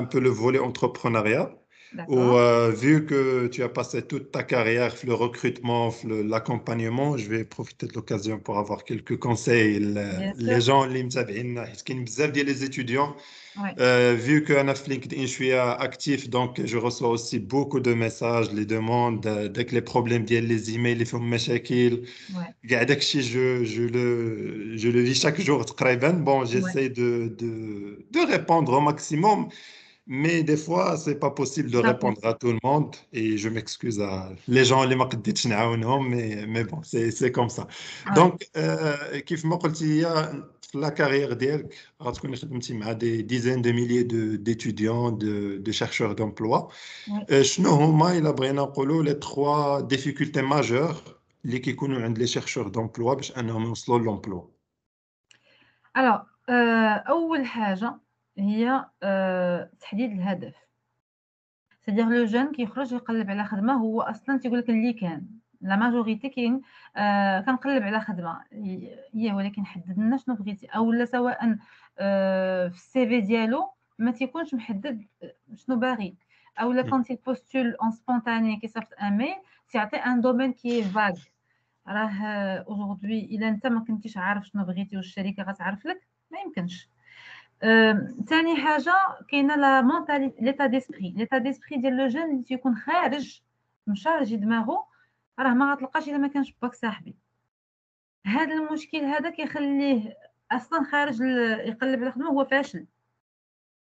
un peu le volet entrepreneuriat. Ou euh, vu que tu as passé toute ta carrière, le recrutement, l'accompagnement, je vais profiter de l'occasion pour avoir quelques conseils. les gens, les étudiants, euh, vu que LinkedIn, je suis actif, donc je reçois aussi beaucoup de messages, les demandes, euh, dès que les problèmes viennent, les emails, les films, je, je, le, je le vis chaque jour. Bon, j'essaie de, de, de répondre au maximum. Mais des fois, c'est pas possible de répondre à tout le monde et je m'excuse à les gens les mais mais bon, c'est c'est comme ça. Donc, euh, كيف ما قلتي la carrière ديالك غتكوني خدمتي مع des dizaines de milliers de d'étudiants de de chercheurs d'emploi. شنو هما إلا بغينا نقولوا les trois difficultés majeures اللي كيكونوا عند les chercheurs d'emploi باش انهم يوصلوا l'emploi. Alors, euh, أول حاجة هي آه، تحديد الهدف. سيدير لو جون كيخرج يقلب على خدمة هو أصلا تيقول لك اللي كان. لا ماجوريتي كاين آه كنقلب على خدمة. هي ولكن حدد لنا شنو بغيتي. أو لا سواء آه في السي في ديالو ما تيكونش محدد شنو باغي. أو لا كونت بوستول اون سبونتاني كيصيفط ان ميل تيعطي ان دومين كي فاغ راه اaujourd'hui إلا أنت ما كنتيش عارف شنو بغيتي والشركة غتعرف لك ما يمكنش. ثاني حاجة كاينة لا مونتاليتي ليتا ديسبري ليتا ديسبري ديال لو جون اللي تيكون خارج مشارجي دماغه راه ما غتلقاش الا ما كانش باك صاحبي هذا المشكل هذا كيخليه أصلا خارج يقلب على خدمه هو فاشل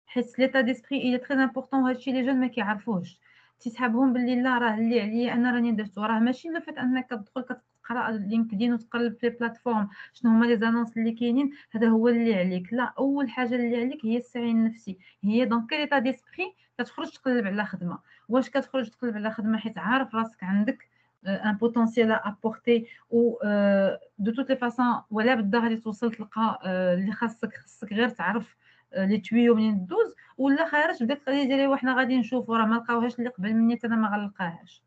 حيت ليتا ديسبري اي تري امبورطون هادشي لي جون ما كيعرفوهش تيسحبهم باللي لا راه اللي عليا أنا راني درتو راه ماشي لو فات انك تدخل تقرأ لينكدين وتقلب في بلاتفورم شنو هما لي زانونس اللي كاينين؟ هذا هو اللي عليك. لا أول حاجة اللي عليك هي السعي النفسي. هي دونك كيل ايتا ديسبري كتخرج تقلب على خدمة. واش كتخرج تقلب على خدمة؟ حيت عارف راسك عندك ان بوتونسيال ابورتي و دو توت لي فاسون ولا بدا غادي توصل تلقى اللي خاصك خاصك غير تعرف لي تويو منين دوز ولا خارج بدات القضية ديالي وحنا غادي نشوفوا راه ما لقاوهاش اللي قبل مني أنا ما غنلقاهاش.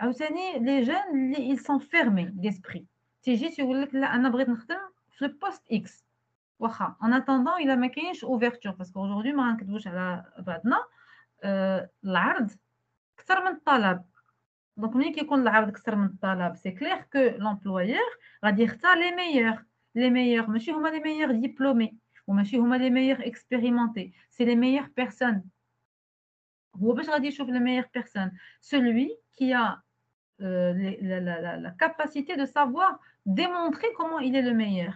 عاوتاني لي جون اللي ils sont fermés d'esprit تيجي تيقول لك لا انا بغيت نخدم في البوست اكس واخا ان اتوندون الا ما كاينش اوفرتور باسكو اaujourd'hui ما غنكذبوش على بعضنا أه العرض اكثر من الطلب دونك ملي كيكون العرض اكثر من الطلب سي كلير كو لومبلويور غادي يختار لي ميور لي ميور ماشي هما لي ميور ديبلومي وماشي هما لي ميور اكسبيريمونتي سي لي ميور بيرسون هو باش غادي يشوف لي ميور بيرسون سولوي qui a euh, la, la, la, la, capacité de savoir démontrer comment il est le meilleur.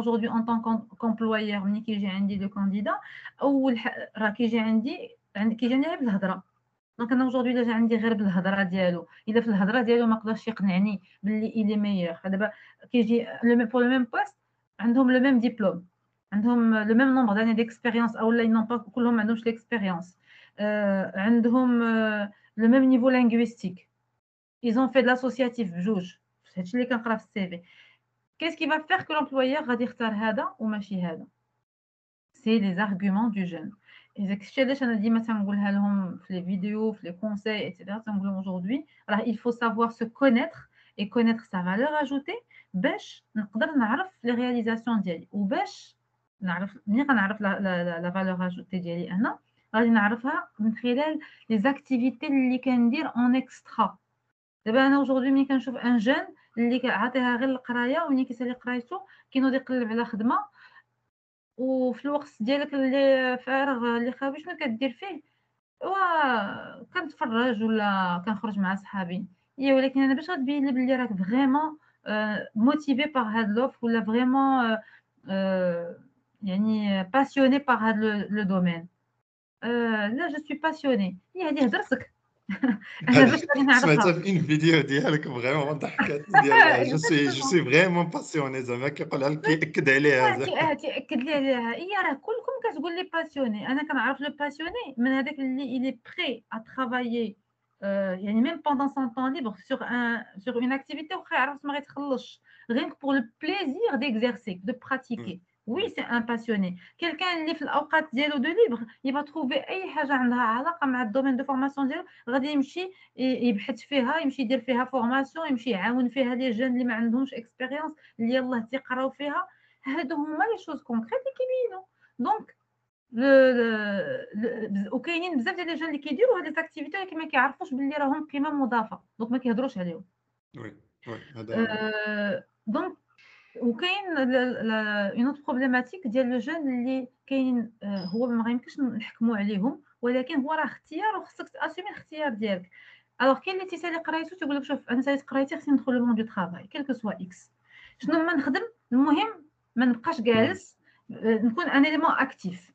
aujourd'hui en tant qu'employeur ملي كيجي عندي لو كانديدا اول راه كيجي عندي كيجيني غير بالهضره دونك انا aujourd'hui الا جا عندي غير بالهضره ديالو الا في الهضره ديالو ما قدرش يقنعني باللي الي ميور دابا كيجي بور لو ميم بوست عندهم لو ميم ديبلوم عندهم لو ميم نومبر داني ديكسبيريونس او لا كلهم ما عندهمش ليكسبيريونس عندهم le même niveau linguistique. Ils ont fait de l'associatif, juge. Qu'est-ce qui va faire que l'employeur va dire hada ou machi hada C'est les arguments du jeune. داك الشيء علاش انا ديما تنقولها لهم في لي فيديو في لي كونساي ايتترا تنقول لهم aujourd'hui راه il faut savoir se connaître et connaître sa valeur ajoutée باش نقدر نعرف لي رياليزاسيون ديالي وباش نعرف ملي غنعرف لا فالور اجوتي ديالي انا غادي نعرفها من خلال لي زاكتيفيتي اللي كندير اون اكسترا دابا أنا اوجوردي ملي كنشوف ان جون اللي عاطيها غير القراية وملي كيسالي قرايته كينوض يقلب على خدمة. وفي الوقت ديالك اللي فارغ اللي خاوي شنو كدير فيه و كنتفرج ولا كنخرج مع صحابي. هي ولكن أنا باش غتبين لي بلي راك فريمون موتيفي بار هاد لوف ولا فريمون يعني باسيوني بار هاد لو دومين لا جو سوي باسيوني هي هادي هضرتك انا باش غادي نعرفها سمعتها في ان فيديو ديالك فريمون ضحكتني ديال جو سوي جو سوي فريمون باسيوني زعما كيقولها لك كيأكد عليها زعما تيأكد لي عليها هي راه كلكم كتقول لي باسيوني انا كنعرف لو باسيوني من هذاك اللي الي بري ا ترافايي يعني ميم بوندون سون طون ليبر سور ان سور اون اكتيفيتي واخا يعرف ما غيتخلصش غير بور لو بليزير ديكزيرسي دو براتيكي Oui, c'est un passionné. Quelqu'un اللي في الاوقات ديالو دو ليبر يبغى تروفي اي حاجة عندها علاقه مع الدومين دو فورماسيون ديالو غادي يمشي يبحث فيها يمشي يدير فيها فورماسيون يمشي يعاون فيها لي جون اللي ما عندهمش اكسبيريونس اللي يلاه تيقراو فيها هادو هما لي شوز كونكريت اللي كيبينوا دونك وكاينين بزاف ديال لي جون اللي كيديروا هاد ليزاكتيفيتي ولكن ما كيعرفوش باللي راهم قيمه مضافه دونك ما كيهضروش عليهم وي وي هذا دونك وكاين اون اوت بروبليماتيك ديال لو جون اللي كاين هو ما غيمكنش نحكموا عليهم ولكن هو راه اختيار وخصك تاسومي الاختيار ديالك الوغ كاين اللي تيسالي قرايتو تيقول لك شوف أنا ساليت قرايتي خصني ندخل لو مون دو ترافاي كيلكو سوا إكس شنو ما نخدم المهم ما نبقاش جالس نكون ان اليمون اكتيف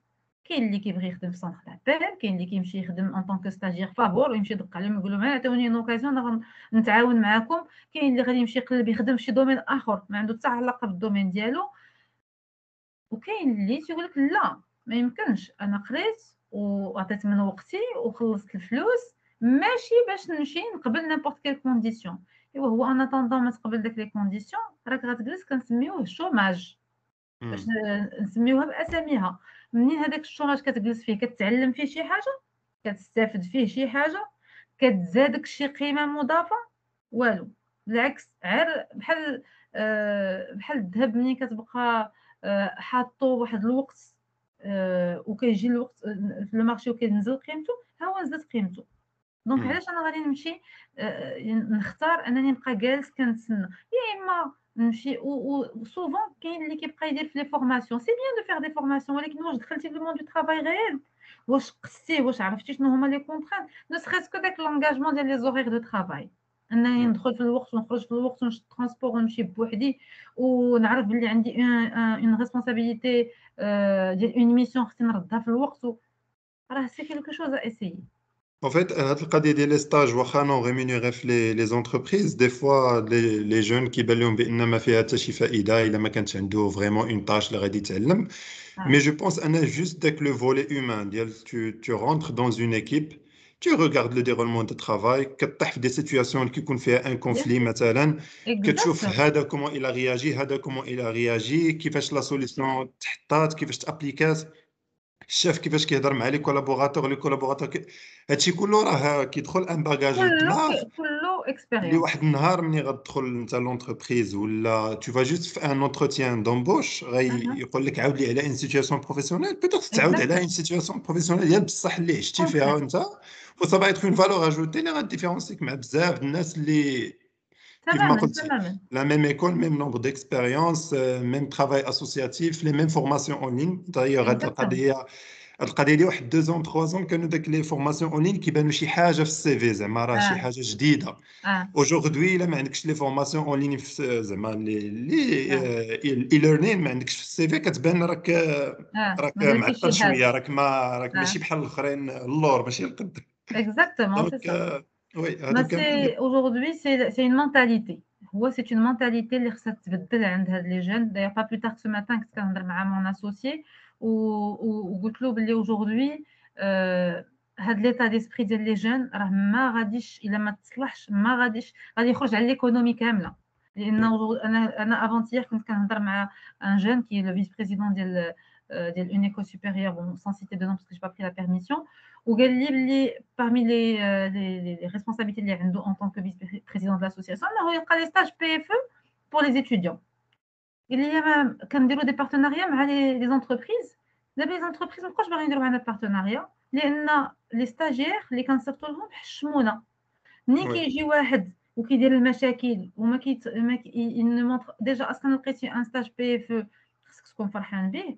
كاين اللي كيبغي يخدم في سونتر دابيل كاين اللي كيمشي يخدم ان طونك ستاجير فابور ويمشي يدق عليهم يقول لهم عطيوني اون اوكازيون نتعاون معكم كاين اللي غادي يمشي يقلب يخدم في شي دومين آخر ما عنده حتى علاقة بالدومين ديالو. وكاين اللي تيقول لك لا ما يمكنش أنا قريت وعطيت من وقتي وخلصت الفلوس ماشي باش نمشي نقبل نيمبورت كيل كونديسيون إيوا هو أنا طوندون ما تقبل داك لي كونديسيون راك غتجلس كنسميوه شوماج باش نسميوها بأساميها. منين هذاك الشوماج كتجلس فيه؟ كتعلم فيه شي حاجة؟ كتستافد فيه شي حاجة؟ كتزادك شي قيمة مضافة؟ والو. بالعكس عر بحال آه بحال الذهب ملي كتبقى آه حاطو واحد الوقت آه وكيجي الوقت في المارشي وكينزل قيمته ها هو نزلت قيمته. دونك علاش أنا غادي نمشي نختار أنني نبقى جالس كنتسنى؟ يا إما نمشي وسوفون كاين اللي كيبقى يدير في لي فورماسيون سي بيان دو فير دي فورماسيون ولكن واش دخلتي في المون دو ترافاي غير واش قستي واش عرفتي شنو هما لي كونتران نو سخيس كو داك لونغاجمون ديال لي زورير دو ترافاي انني ندخل في الوقت ونخرج في الوقت ونشد ترونسبور ونمشي بوحدي ونعرف بلي عندي اون ريسبونسابيلتي ديال اون ميسيون خصني نردها في الوقت راه سي كيلكو شوز ا اسيي En fait, هاد القضيه ديال لي ستاج واخا نون ريمونيغي في لي لي زونتربريز دي فوا لي لي جون كيبان لهم بان ما فيها حتى شي فائده الا ما كانش عنده فريمون اون تاش اللي غادي يتعلم مي جو بونس انا جوست داك لو فولي هيومان ديال تو تو رونتر دون اون ايكيب tu regardes le déroulement de travail كطيح في دي سيتوياسيون اللي كيكون فيها ان كونفلي مثلا كتشوف هذا كومون الى رياجي هذا كومون الى رياجي كيفاش لا سوليسيون تحطات كيفاش تابليكات الشاف كيفاش كيهضر مع لي كولابوراتور لي كولابوراتور هادشي كله راه كيدخل ان باجاج كله كله اكسبيريونس اللي واحد النهار ملي غتدخل انت لونتربريز ولا تو فا جوست في ان اونتروتيان دومبوش غيقول لك عاود لي على ان سيتوياسيون بروفيسيونيل بيتيت تعاود على ان سيتوياسيون بروفيسيونيل ديال بصح اللي عشتي فيها انت. وصا با اون فالور اجوتي اللي غاديفيرونسيك مع بزاف الناس اللي كيف ما قلت لا ميم ايكول ميم نومبر ديكسبيريونس ميم ترافاي اسوسياتيف لي ميم فورماسيون اون لين دايوغ هاد القضيه هاد القضيه ديال واحد دو زون تخوا زون كانوا داك لي فورماسيون اون لين كيبانوا شي حاجه في السي في زعما راه شي حاجه جديده اوجوردي الا ما عندكش لي فورماسيون اون لين زعما لي لي اي ليرنين ما عندكش في السي في كتبان راك راك معطل شويه راك ما راك ماشي بحال الاخرين اللور ماشي القد اكزاكتومون وي سي aujourd'hui c'est c'est une mentalité هو سي اون مونتاليتي اللي خصها تبدل عند هاد لي جون دايوغ با بلو تار سو ماتان كنت كنهضر مع مون اسوسيي وقلت له بلي اوجوردي هاد ليتا ديسبري ديال لي جون راه ما غاديش الا ما تصلحش ما غاديش غادي يخرج على ليكونومي كامله لان انا انا افونتيير كنت كنهضر مع ان جون كي لو فيس بريزيدون ديال une école supérieure, bon, sans citer de nom parce que je n'ai pas pris la permission, ou parmi les, les, responsabilités en tant que vice-président de l'association, il y a les stages PFE pour les étudiants. Il y a même des partenariats avec les entreprises. Les entreprises, pourquoi je vais un partenariat Les stagiaires, les كنصيفطوا لهم حشمونا ملي كيجي واحد وكيدير المشاكل وما كيت ما ديجا اصلا لقيتي ان ستاج بي اف خصك تكون فرحان به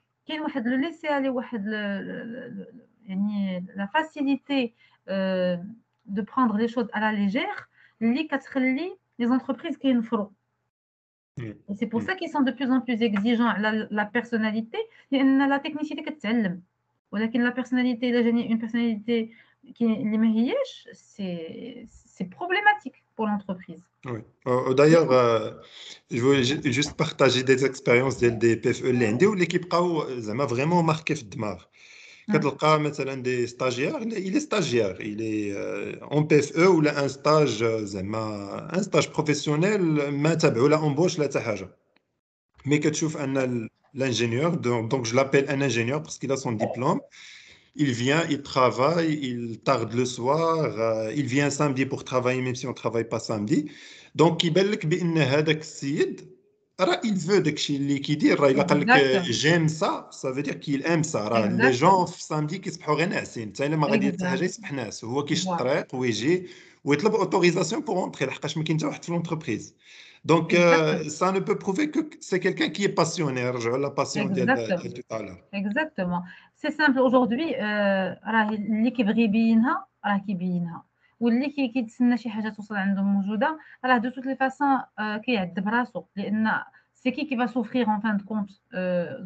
qui le laisser aller la facilité euh, de prendre les choses à la légère les entreprises qui feront et c'est pour ça qu'ils sont de plus en plus exigeants la, la personnalité la technicité ولكن la personnalité الا جاني une personnalité qui اللي ما هياش c'est c'est problématique pour l'entreprise oui. Euh, D'ailleurs, euh, je veux juste partager des expériences des PFE اللي عندي واللي كيبقاو زعما vraiment marqué في الدماغ. كتلقى مثلا دي ستاجير il est stagiaire il est euh, en PFE ولا ان ستاج زعما ان ستاج بروفيسيونيل ما تابعو لا امبوش لا حتى حاجه مي كتشوف ان l'ingénieur, donc, je l'appelle un ingénieur parce qu'il a son diplôme. il vient, il travaille, il tarde le soir, euh, il vient samedi pour travailler même si on ne travaille pas samedi. Donc, il veut j'aime ça, ça veut dire qu'il aime ça. Les gens samedi qui se pour entrer, oh, l'entreprise. Donc, euh, ça ne peut prouver que c'est quelqu'un qui est passionné. La passion. Exactement. C'est simple. Aujourd'hui, اللي كيبغي يبينها راه كيبينها واللي كيتسنى شي حاجه توصل عنده موجوده راه دو توت لي فاسون كيعذب راسو لان سي كي كي va souffrir en fin de compte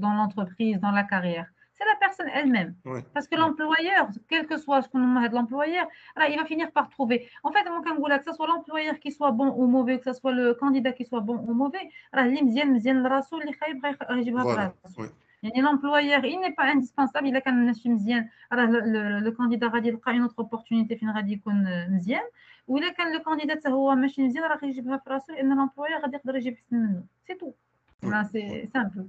dans l'entreprise dans la carrière c'est la personne elle-même. Parce que l'employeur, quel que soit ce qu'on a de l'employeur, il va finir par trouver. En fait, que ce soit l'employeur qui soit bon ou mauvais, que ce soit le candidat qui soit bon ou mauvais, l'employeur, il n'est pas indispensable. Il a qu'un le candidat a une autre opportunité fin euh, Ou il a qu'un le candidat l'employeur C'est tout. C'est simple.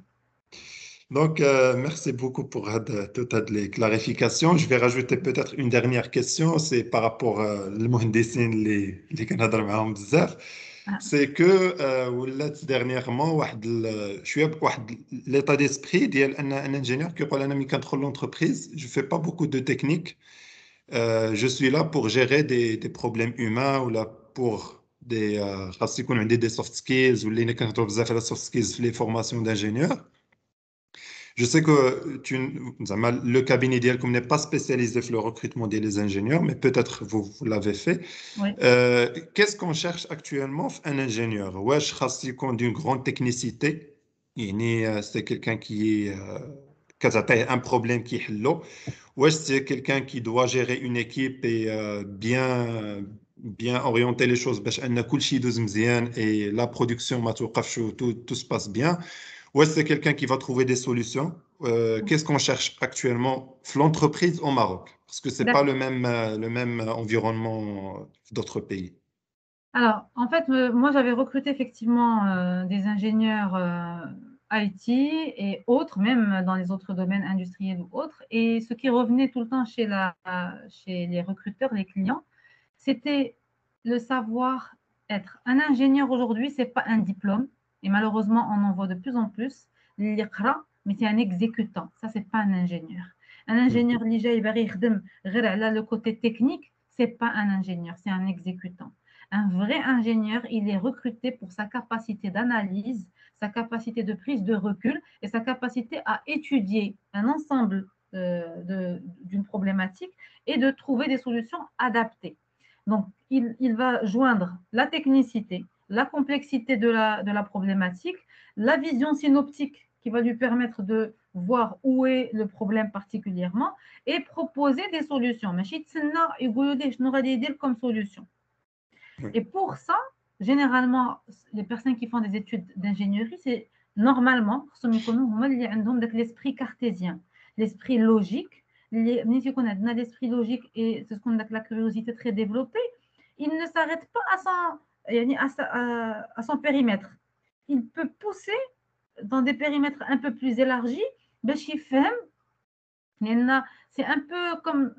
Donc, euh, merci beaucoup pour euh, toutes les clarifications. Je vais rajouter peut-être une dernière question. C'est par rapport au euh, les Canadiens, كنهضر معاهم بزاف. C'est que euh, dernièrement واحد شويه واحد l'état d'esprit ديال ان ان ingénieur كيقول انا ملي كندخل l'entreprise, je fais pas beaucoup de technique. Euh, je suis là pour gérer des, des problèmes humains ou là pour des خاص يكون عندي des soft skills واللي كنهضروا بزاف على soft skills في les formations d'ingénieurs. Je sais que tu, le cabinet idéal n'est pas spécialisé sur le recrutement des ingénieurs, mais peut-être vous, vous l'avez fait. Euh, qu'est-ce qu'on cherche actuellement un ingénieur? Wesh d'une grande technicité. Euh, c'est quelqu'un qui est euh, un problème qui est là. Wesh c'est quelqu'un qui doit gérer une équipe et bien bien orienter les choses et la production tout, tout se passe bien ou est-ce que c'est quelqu'un qui va trouver des solutions? Euh, Qu'est-ce qu'on cherche actuellement? L'entreprise au Maroc Parce que ce n'est pas le même, euh, le même environnement d'autres pays. Alors, en fait, moi, j'avais recruté effectivement euh, des ingénieurs IT et autres, même dans les autres domaines industriels ou autres. Et ce qui revenait tout le temps chez, la, chez les recruteurs, les clients, c'était le savoir-être. Un ingénieur aujourd'hui, ce n'est pas un diplôme, et malheureusement, on en voit de plus en plus. L'IQRA, mais c'est un exécutant. Ça, c'est pas un ingénieur. Un ingénieur, le côté technique, c'est pas un ingénieur, c'est un exécutant. Un vrai ingénieur, il est recruté pour sa capacité d'analyse, sa capacité de prise de recul et sa capacité à étudier un ensemble euh, d'une problématique et de trouver des solutions adaptées. Donc, il, il va joindre la technicité, la complexité de la, de la problématique, la vision synoptique qui va lui permettre de voir où est le problème particulièrement et proposer des solutions. comme solution. Et pour ça, généralement, les personnes qui font des études d'ingénierie, c'est normalement, l'esprit cartésien, l'esprit logique. L'esprit logique et c'est ce qu'on appelle la curiosité très développée, il ne s'arrête pas à son, à son périmètre. Il peut pousser dans des périmètres un peu plus élargis c'est un peu comme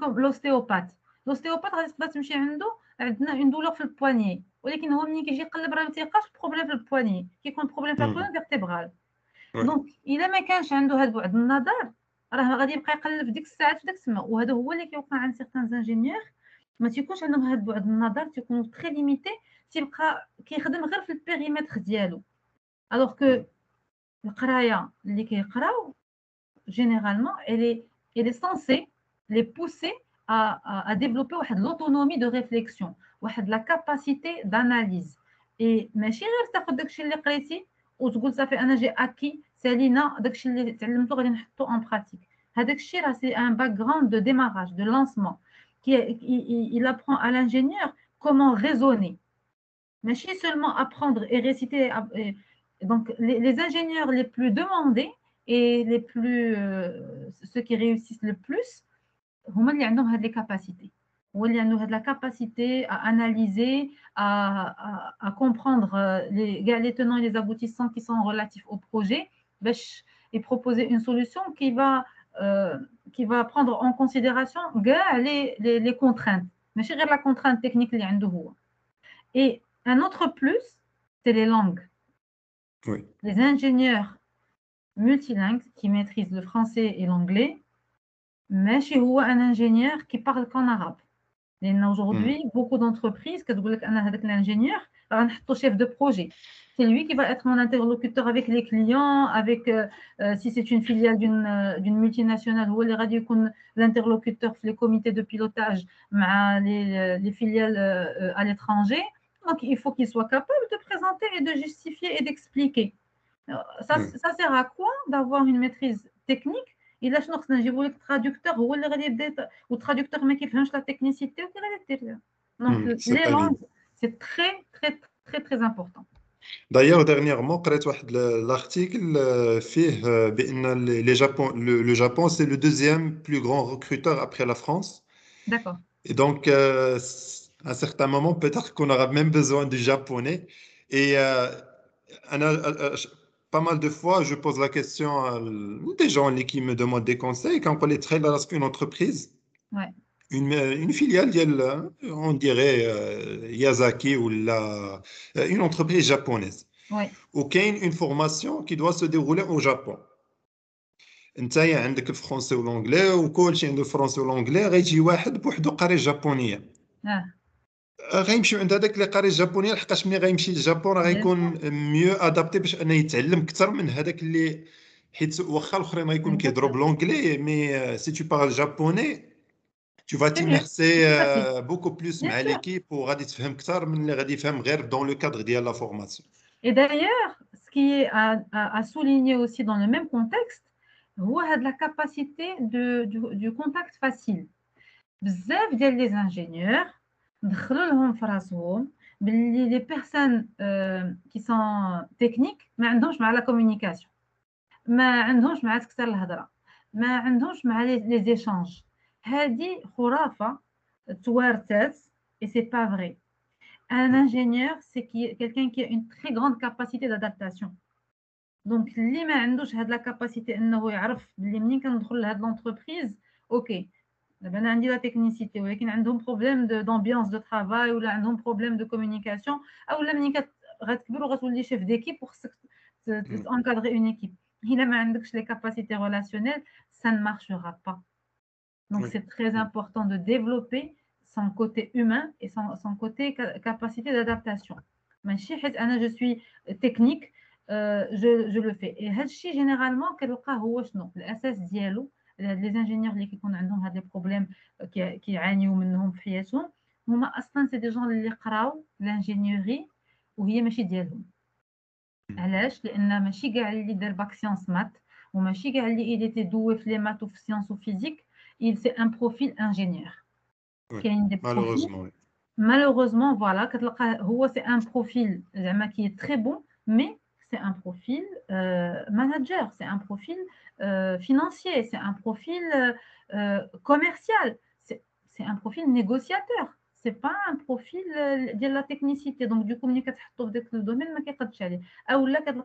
comme l'ostéopathe l'ostéopathe غادي تمشي عنده عندنا une douleur في البواني ولكن هو ملي كيجي يقلب راه ما تيلقاش البروبليم في البواني كيكون بروبليم في البواني فيرتيبرال دونك الا ما كانش عنده هذا بعد النظر راه غادي يبقى يقلب في ديك الساعات في داك السما وهذا هو اللي كيوقع عند سيغتان انجينيور ما تيكونش عندهم هذا بعد النظر تيكونوا تري ليميتي تيبقى كيخدم غير في البيريمتر ديالو الوغ كو القرايه اللي كيقراو généralement elle est elle est censée les pousser à, à, à développer واحد l'autonomie de réflexion واحد la capacité d'analyse et ماشي غير تاخذ داكشي اللي قريتي وتقول صافي انا جي اكي سالينا داكشي اللي تعلمته غادي نحطو ان براتيك هذاك الشيء راه سي ان باك جراوند دو démarrage de lancement il, apprend à l'ingénieur comment raisonner. Mais si seulement apprendre et réciter. Donc, les, ingénieurs les plus demandés et les plus, euh, ceux qui réussissent le plus, ils ont des capacités. Ils ont la capacité à analyser, à, à, à comprendre euh, les, tenants et les aboutissants qui sont relatifs au projet et proposer une solution qui va. Euh, qui va prendre en considération les, les, contraintes, mais la contrainte technique. Et un autre plus, c'est les langues. Les ingénieurs multilingues qui maîtrisent le français et l'anglais, mais un ingénieur qui parle qu'en arabe. Aujourd'hui, mm. beaucoup d'entreprises, l'ingénieur, un chef de projet. C'est lui qui va être mon interlocuteur avec les clients, avec euh, euh, si c'est une filiale d'une euh, multinationale, ou l'interlocuteur, les comités de pilotage, les, les filiales à l'étranger. Donc, il faut qu'il soit capable de présenter et de justifier et d'expliquer. Ça, mm. ça, sert à quoi d'avoir une maîtrise technique Il a le traducteur ou le traducteur mais qui fait la technicité ou Donc, mm, les langues, c'est très, très, très, très important. D'ailleurs, dernièrement, l'article fait le Japon, le, le Japon, c'est le deuxième plus grand recruteur après la France. D'accord. Et donc, euh, à un certain moment, peut-être qu'on aura même besoin du japonais. Et euh, euh, pas mal de fois, je pose la question à des gens qui me demandent des conseils. Quand on est très une entreprise, une, une, filiale, on dirait euh, Yazaki ou la, une entreprise japonaise. Ouais. Ou une formation qui doit se dérouler au Japon. انت عندك الفرنسي والانجلي وكل شيء عنده الفرنسي والانجلي غيجي واحد بوحدو قاري جابونيه غيمشيو عند هذاك اللي قاري الجابونيه لحقاش ملي غيمشي للجابون راه غيكون ميو ادابتي باش انه يتعلم اكثر من هذاك اللي حيت واخا الاخرين غيكونوا كيهضروا بلونجلي مي سي تو بارل جابوني tu vas t'immerser euh, beaucoup plus مع l'équipe وغادي تفهم اكثر من اللي غادي يفهم غير dans le cadre ديال la formation. Et d'ailleurs, ce qui est à, à, à souligner aussi dans le même contexte, هو هاد la capacité de, du, du contact facile. بزاف ديال les ingénieurs دخلوا لهم في راسهم باللي لي بيرسون كي سون تكنيك ما عندهمش مع لا كومونيكاسيون ما عندهمش مع تكثر الهضره ما عندهمش مع لي زيشانج هذه خرافه توارثات اي سي با فري ان انجينيور سي كي quelqu'un qui a une très grande capacité d'adaptation دونك اللي ما عندوش هاد لا كاباسيتي انه يعرف بلي منين كندخل لهاد لونتربريز اوكي دابا انا عندي لا تكنيسيتي ولكن عندهم بروبليم دامبيونس دو ترافاي ولا عندهم بروبليم دو كومونيكاسيون او لا ملي غتكبر وغتولي شيف ديكيب وخصك تانكادري اون ايكيب الا ما عندكش لي كاباسيتي ريلاسيونيل ça ne marchera pas donc oui. c'est très important de développer son côté humain et son, son côté capacité d'adaptation ماشي حيت انا جو سوي تكنيك جو جو لو في et هذا الشيء جينيرالمون كنلقاه هو شنو الاساس ديالو لي زانجينيور اللي كيكون عندهم هاد لي بروبليم كيعانيو منهم في حياتهم هما اصلا سي دي جون اللي قراو لانجينيوري وهي ماشي ديالهم علاش لان ماشي كاع اللي دار باك سيونس مات وماشي كاع اللي il était doué في les maths ou في sciences ou physique il c'est un profil ingénieur Ouais, كاين des profils Malheureusement, oui. malheureusement voilà كتلقى هو c'est un profil زعما qui est très bon mais c'est un profil euh, manager, c'est un profil euh, financier, c'est un profil euh, commercial, c'est un profil négociateur. C'est pas un profil de la technicité. Donc, du coup, le domaine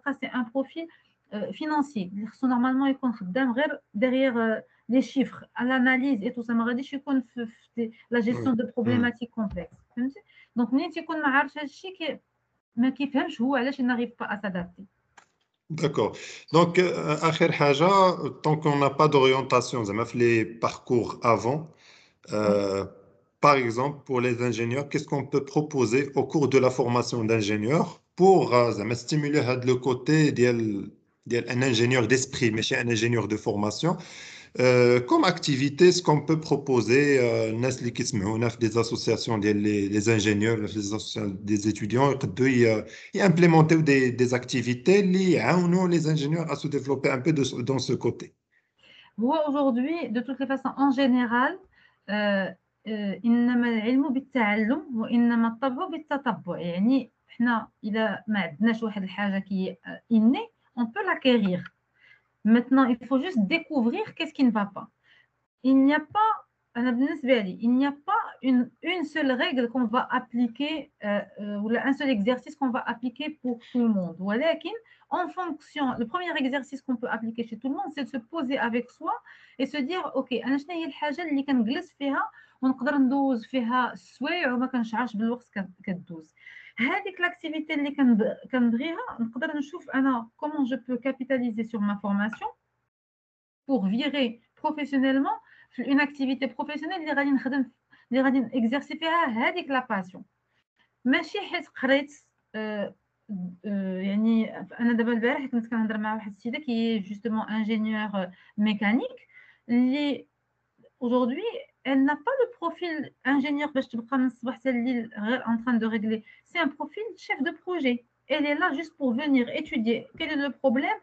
ah, c'est un profil financier. Normalement, il derrière les chiffres, à l'analyse et tout ça. Je suis dans La gestion mmh. de problématiques mmh. complexes. Donc, nous, ما عارفش هذا الشيء كي ما كيفهمش هو علاش il n'arrive pas à s'adapter D'accord. Donc, euh, آخر حاجة, tant qu'on n'a pas d'orientation, زعما في les parcours avant, euh, par exemple, pour les ingénieurs, qu'est-ce qu'on peut proposer au cours de la formation d'ingénieur pour euh, زعما stimuler هذا le côté ديال ديال un ingénieur d'esprit, ماشي un ingénieur de formation. Euh, comme activité, ce qu'on peut proposer euh, الناس اللي كيسمعونا في des associations ديال les, les ingénieurs, في des associations des étudiants يقدروا ي- يimplémenter des, des activités اللي يعاونوا les ingénieurs à se développer un peu de- dans ce côté. هو aujourd'hui de toutes les façons en général آه، آه، إنما العلم بالتعلم وإنما الطبع بالتتبع يعني إحنا إذا ما عندناش واحد الحاجة qui est euh, innée on peut l'acquérir Maintenant, il faut juste découvrir qu'est-ce qui ne va pas. Il n'y a pas, il n'y a pas une, une seule règle qu'on va appliquer euh, euh, ou un seul exercice qu'on va appliquer pour tout le monde. En fonction, le premier exercice qu'on peut appliquer chez tout le monde, c'est de se poser avec soi et se dire, OK, انا شنو هي الحاجه اللي كنجلس فيها ونقدر ندوز فيها السوايع وما كنشعرش بالوقت كت- كدوز هذيك لاكتيفيتي اللي كنب- كنبغيها نقدر نشوف انا comment je peux capitaliser sur ma formation pour virer professionnellement في une activité professionnelle اللي غادي نخدم اللي غادي نexercer فيها هذيك لا باسيون ماشي حيت قريت آه، آه، يعني انا دابا البارح كنت كنهضر مع واحد السيده كي جوستومون انجينيور ميكانيك اللي aujourd'hui elle n'a pas le profil ingénieur باش تبقى من الصباح حتى الليل غير en train de régler c'est un profil chef de projet elle est là juste pour venir étudier quel est le problème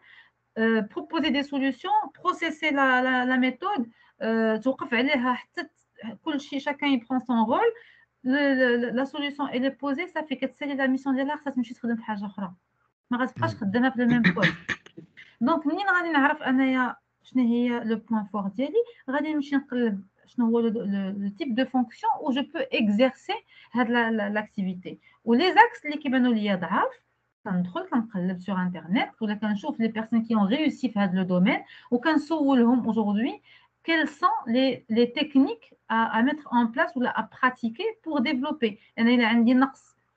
euh, proposer des solutions processer la, la, la méthode euh, توقف عليها حتى ت- كل شيء chacun y prend son rôle le- le- la solution elle est posée ça fait كتسالي la mission ديالها خاصها تمشي تخدم في حاجه اخرى ما غتبقاش Mm. خدامه في الميم بوست دونك منين غادي نعرف انايا شنو هي لو بوين فور ديالي غادي نمشي نقلب le, type de fonction où je peux exercer l'activité. Ou les axes qui sont liés sur Internet, ou les personnes qui ont réussi à faire le domaine, ou qu'on aujourd'hui quelles sont les, les techniques à, à, mettre en place ou à pratiquer pour développer? Il y a un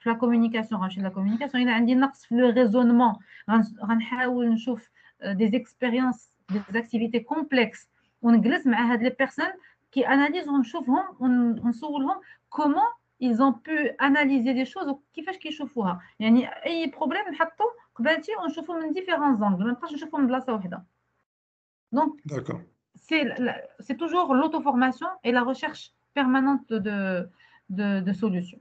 la communication, la communication, il y a le raisonnement, euh, des expériences, des activités complexes. On glisse avec les personnes كي اناليز ونشوفهم ون- ونسولهم comment ils ont pu analyser des choses وكيفاش كيشوفوها يعني اي بروبليم نحطو قبالتي ونشوفو من ديفيرون زونغل ما نبقاش نشوفو من بلاصه واحده دونك D'accord. c'est la- c'est toujours l'auto-formation et la recherche permanente de, de, de solutions.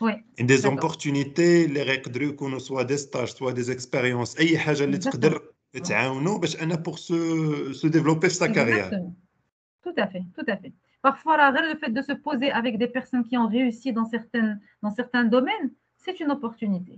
Oui, دي d'accord. زوبورتونيتي اللي غيقدروا يكونوا سوا دي ستاج سوا دي اكسبيريونس اي حاجه اللي Exactement. تقدر تعاونوا باش انا بور سو سو ديفلوبي في سا كارير Exactement. Tout à fait, tout à fait. Parfois, là, le fait de se poser avec des personnes qui ont réussi dans, certaines, dans certains domaines, c'est une opportunité.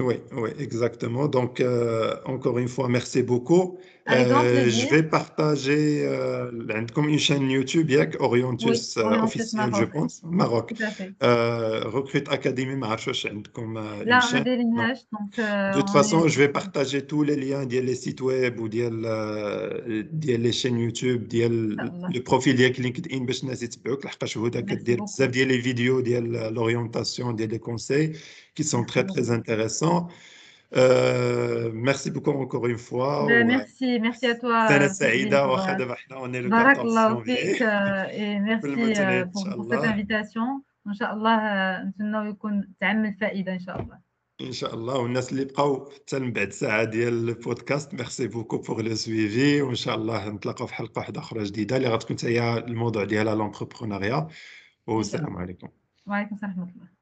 Oui, oui, exactement. Donc, euh, encore une fois, merci beaucoup. Avec grand Euh, je plaisir. vais partager euh, عندكم une chaîne YouTube, ياك Orientus Oui, euh, Orientus officiel, je Maroc. pense, Maroc. Tout à fait. Euh, Recrute Academy, ما عرفتش واش عندكم euh, Là, une on a chaîne. des Non. linéages, donc euh, De toute on façon, est- je vais partager tous les liens ديال les sites web وديال euh, ديال les chaînes YouTube ديال Inch'Allah. le profil ديالك لينكد ان باش الناس يتبعوك لحقاش هدى Merci كدير beaucoup. بزاف ديال les vidéos ديال l'orientation ديال les conseils qui sont Merci très très beaucoup. intéressants. Euh, merci beaucoup encore une fois. Merci, merci à toi. سنة سعيدة واخا دابا حنا on est le بارك 14 الله janvier. فيك et merci إن pour pour cette invitation. وإن شاء الله آه، نتمنى يكون تعمل شاء الله ان شاء الله والناس اللي بقاو حتى من بعد ساعه ديال البودكاست ميرسي بوكو بوغ لو سويفي وان شاء الله نتلاقاو في حلقه واحدة أخرى جديده اللي غتكون هي الموضوع ديالها لونتربرونيا والسلام عليكم وعليكم السلام ورحمة الله